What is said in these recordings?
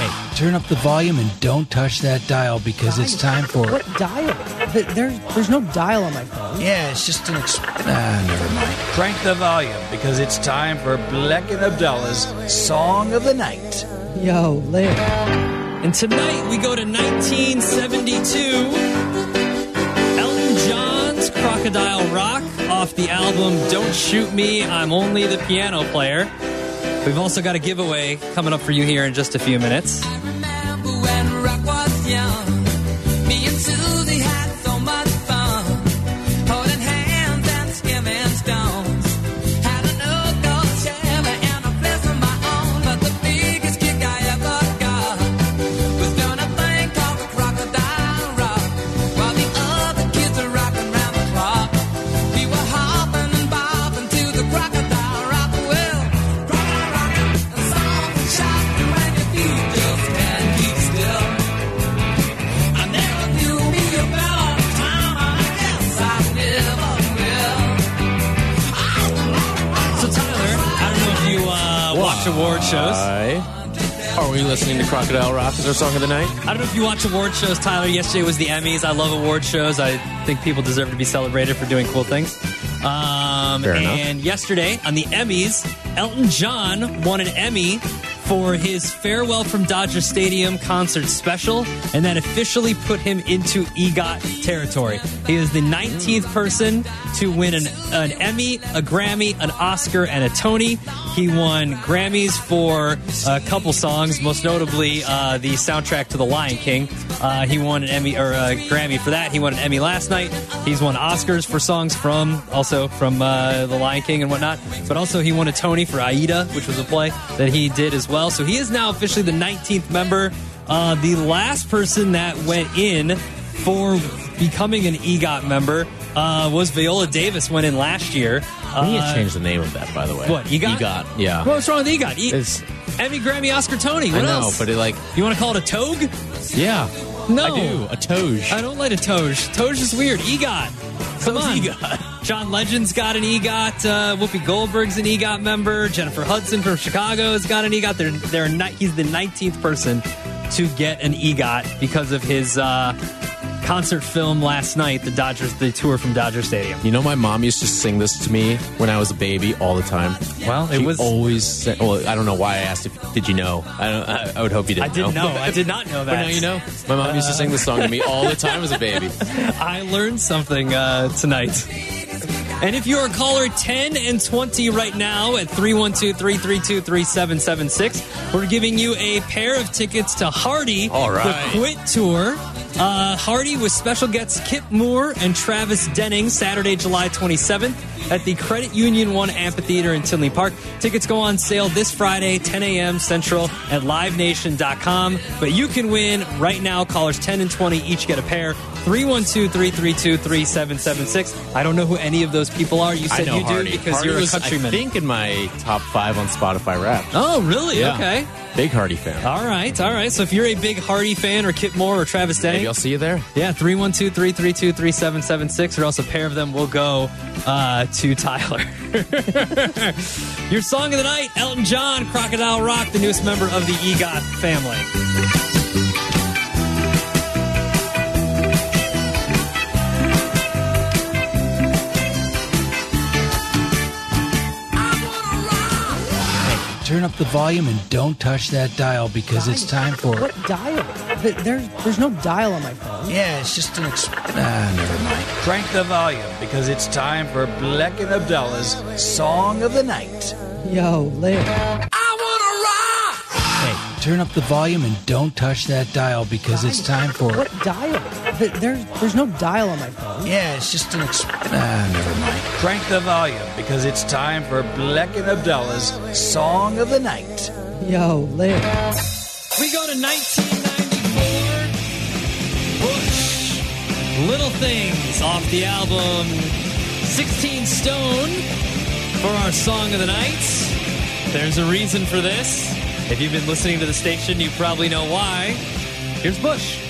Hey, turn up the volume and don't touch that dial because it's time for. What dial? Th- There's there's no dial on my phone. Yeah, it's just an. Exp- ah, never mind. Crank the volume because it's time for Bleck and Abdalla's Song of the Night. Yo, Liv. And tonight we go to 1972. Elton John's Crocodile Rock off the album Don't Shoot Me, I'm Only the Piano Player. We've also got a giveaway coming up for you here in just a few minutes. Watch award shows. Hi. Are we listening to Crocodile Rock as our song of the night? I don't know if you watch award shows, Tyler. Yesterday was the Emmys. I love award shows. I think people deserve to be celebrated for doing cool things. Um, Fair enough. and yesterday on the Emmys, Elton John won an Emmy for his Farewell from Dodger Stadium concert special, and that officially put him into EGOT territory. He is the 19th person to win an, an Emmy, a Grammy, an Oscar, and a Tony. He won Grammys for a couple songs, most notably uh, the soundtrack to The Lion King. Uh, he won an Emmy or a Grammy for that. He won an Emmy last night. He's won Oscars for songs from also from uh, The Lion King and whatnot. But also he won a Tony for Aida, which was a play that he did as well. So he is now officially the 19th member. Uh, the last person that went in for becoming an EGOT member uh, was Viola Davis. Went in last year. We need Uh, to change the name of that, by the way. What, EGOT? EGOT, yeah. What's wrong with EGOT? E- It's, Emmy, Grammy, Oscar, Tony. I What know, else? but it like, you want to call it a togue? yeah. No. I do. A Toge. I don't like a Toge. Toge is weird. EGOT. Come on. EGOT. John Legend's got an EGOT. Uh, Whoopi Goldberg's an EGOT member. Jennifer Hudson from Chicago has got an EGOT. They're, they're ni- he's the 19th person to get an EGOT because of his uh, concert film last night, the Dodgers, the tour from Dodger Stadium. You know, my mom used to sing this to me when I was a baby all the time. Well, it She was- always. Sang, well, I don't know why I asked if did you know. I don't. I, I would hope you didn't. I didn't know. I did not know that. But that. now you know. My mom used to sing this song to me all the time as a baby. I learned something uh, tonight. And if you're a caller 10 and 20 right now at 312 332 3776, we're giving you a pair of tickets to Hardy, All right. the Quit Tour. Uh, Hardy with special guests Kip Moore and Travis Denning, Saturday, July 27th at the Credit Union One Amphitheater in Tinley Park. Tickets go on sale this Friday, 10 a.m. Central at livenation.com. But you can win right now. Callers 10 and 20 each get a pair. 312 332 3776. I don't know who any of those people are. You said you do because Hardy you're a was, countryman. I think in my top five on Spotify rap. oh, really? Yeah. Okay. Big Hardy fan. All right. All right. So if you're a big Hardy fan or Kip Moore or Travis Denning, Maybe I'll see you there. Yeah, 312 332 3776, or else a pair of them will go uh, to Tyler. Your song of the night Elton John, Crocodile Rock, the newest member of the EGOT family. Turn up the volume and don't touch that dial because it's time for. What dial? There's there's no dial on my phone. Yeah, it's just an. Exp- ah, never mind. Crank the volume because it's time for Bleck and Abdalla's Song of the Night. Yo, Liv. Hey, turn up the volume and don't touch that dial because it's time for. What dial? Th- There's there's no dial on my phone. Yeah, it's just an. Exp- ah, never mind. Crank the volume because it's time for Bleck and Abdalla's Song of the Night. Yo, Liv. We go to 1994. Bush. Little Things off the album 16 Stone for our song of the night. There's a reason for this. If you've been listening to the station, you probably know why. Here's Bush.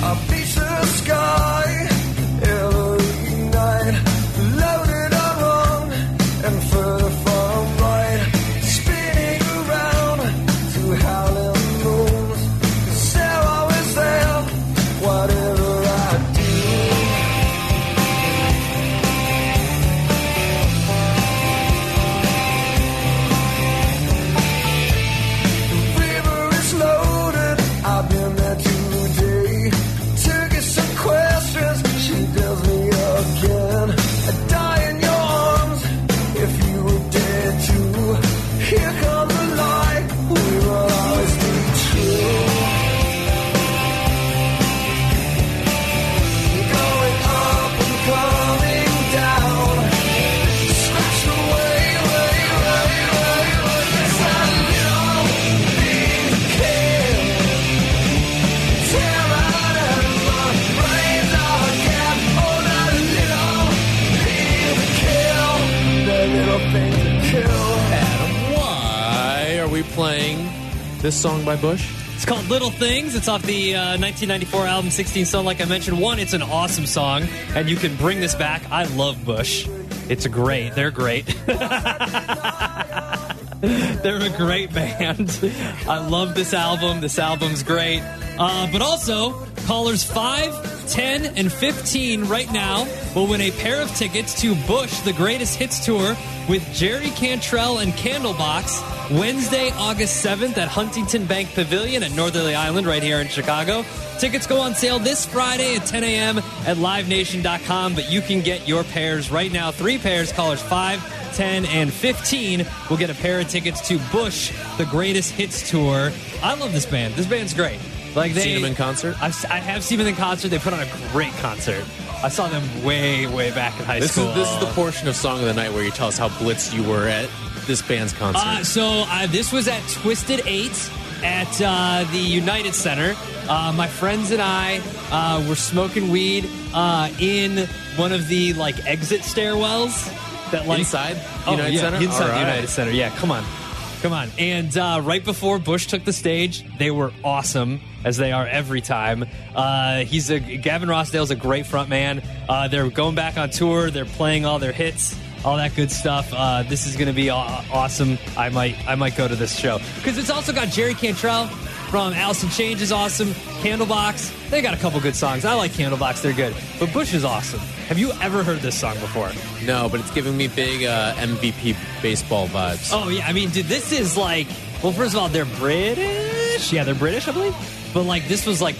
A piece of sky this song by Bush? It's called Little Things. It's off the uh, 1994 album 16 Stone. Like I mentioned, one, it's an awesome song, and you can bring this back. I love Bush. It's great. They're great. They're a great band. I love this album. This album's great. Uh, but also, callers 5, 10, and 15 right now will win a pair of tickets to Bush, the Greatest Hits Tour with Jerry Cantrell and Candlebox Wednesday, August 7th at Huntington Bank Pavilion at Northerly Island right here in Chicago. Tickets go on sale this Friday at 10 a.m. at livenation.com, but you can get your pairs right now. Three pairs, callers 5, 10, and 15 will get a pair of tickets to Bush, the Greatest Hits Tour. I love this band. This band's great. Like they, Seen them in concert? I've, I have seen them in concert. They put on a great concert. I saw them way, way back in high This school. is this is the portion of Song of the Night where you tell us how blitzed you were at this band's concert. Uh, so uh, this was at Twisted Eight at uh, the United Center. Uh, my friends and I uh, were smoking weed uh, in one of the like exit stairwells that like Inside oh, United yeah, Center? Inside All the. United Center. Yeah, come on. Come on. And uh, right before Bush took the stage, they were awesome, as they are every time. Uh, he's a Gavin Rossdale's a great front man. Uh, they're going back on tour. They're playing all their hits, all that good stuff. Uh, this is going to be aw- awesome. I might I might go to this show because it's also got Jerry Cantrell from in Chains is awesome. Candlebox, they got a couple good songs. I like Candlebox; they're good. But Bush is awesome. Have you ever heard this song before? no, but it's giving me big uh, MVP baseball vibes. Oh yeah, I mean, dude, this is like. Well, first of all, they're British. Yeah, they're British, I believe. But like, this was like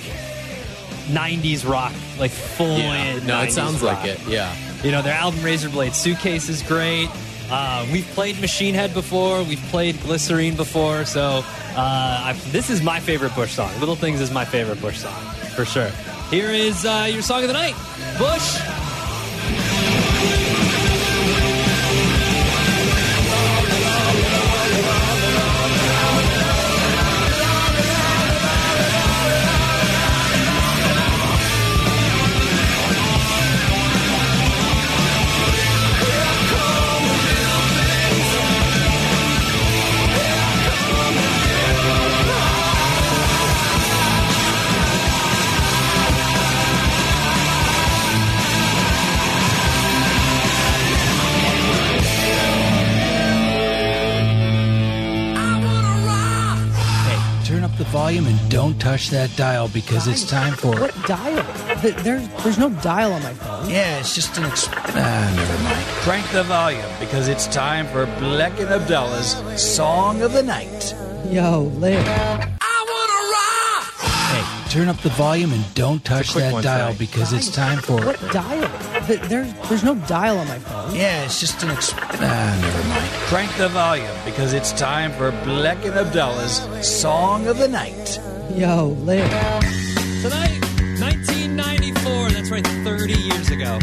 '90s rock, like full yeah. in. No, 90s it sounds rock. like it. Yeah. You know, their album Razor Blade Suitcase is great. Uh, we've played Machine Head before. We've played Glycerine before. So uh, this is my favorite Bush song. Little Things is my favorite Bush song for sure. Here is uh, your song of the night, Bush. Touch that dial because it's time for. What dial? Th- There's there's no dial on my phone. Yeah, it's just an. Exp- ah, never mind. Crank the volume because it's time for Bleck and Abdalla's Song of the Night. Yo, Liv. Hey, turn up the volume and don't touch that one, dial Frank. because it's time for. What dial? Th- There's there's no dial on my phone. Yeah, it's just an. Exp- ah, never mind. Crank the volume because it's time for Bleck and Abdalla's Song of the Night. Yo, Liv. Tonight, 1994. That's right, 30 years ago.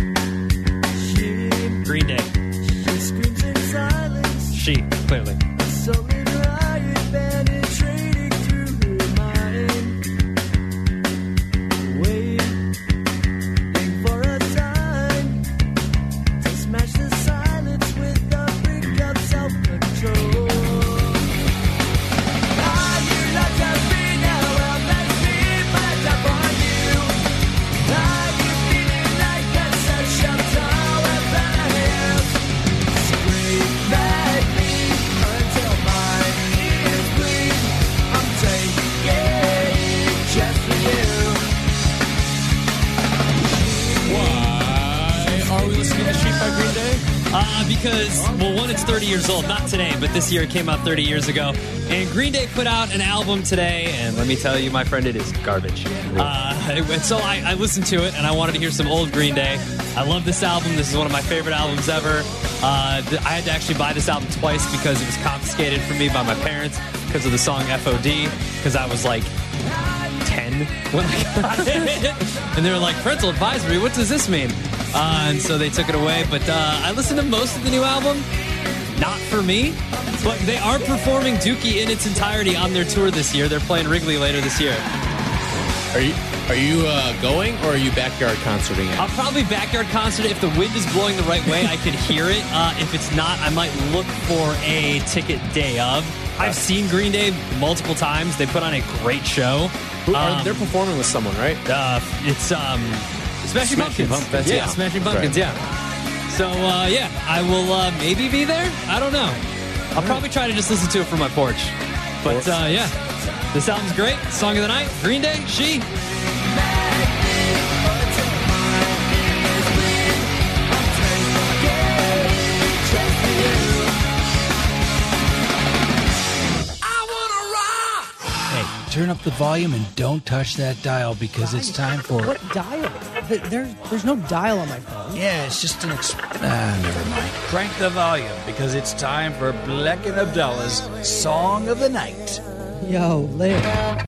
Green Day. She, clearly. Because, well, one, it's 30 years old. Not today, but this year it came out 30 years ago. And Green Day put out an album today, and let me tell you, my friend, it is garbage. Uh, and so I, I listened to it, and I wanted to hear some old Green Day. I love this album. This is one of my favorite albums ever. Uh, I had to actually buy this album twice because it was confiscated from me by my parents because of the song FOD, because I was like 10 when I got it. And they were like, parental advisory, what does this mean? Uh, and so they took it away. But uh, I listened to most of the new album. Not for me, but they are performing Dookie in its entirety on their tour this year. They're playing Wrigley later this year. Are you are you uh, going or are you backyard concerting it? I'll probably backyard concert. If the wind is blowing the right way, I could hear it. Uh, if it's not, I might look for a ticket day of. I've seen Green Day multiple times. They put on a great show. Who- Um, they're performing with someone, right? uh, it's um, Smashing, Smashing Pumpkins. Pumpkins, yeah, yeah. Smashing Pumpkins. right. Yeah. So uh, yeah, I will uh, maybe be there. I don't know. I'll probably try to just listen to it from my porch. But uh, yeah, this album's great. Song of the night, Green Day. She. Turn up the volume and don't touch that dial because it's time for. What dial? There's there's no dial on my phone. Yeah, it's just an. Exp- ah, never mind. Crank the volume because it's time for Bleck and Abdalla's Song of the Night. Yo, later.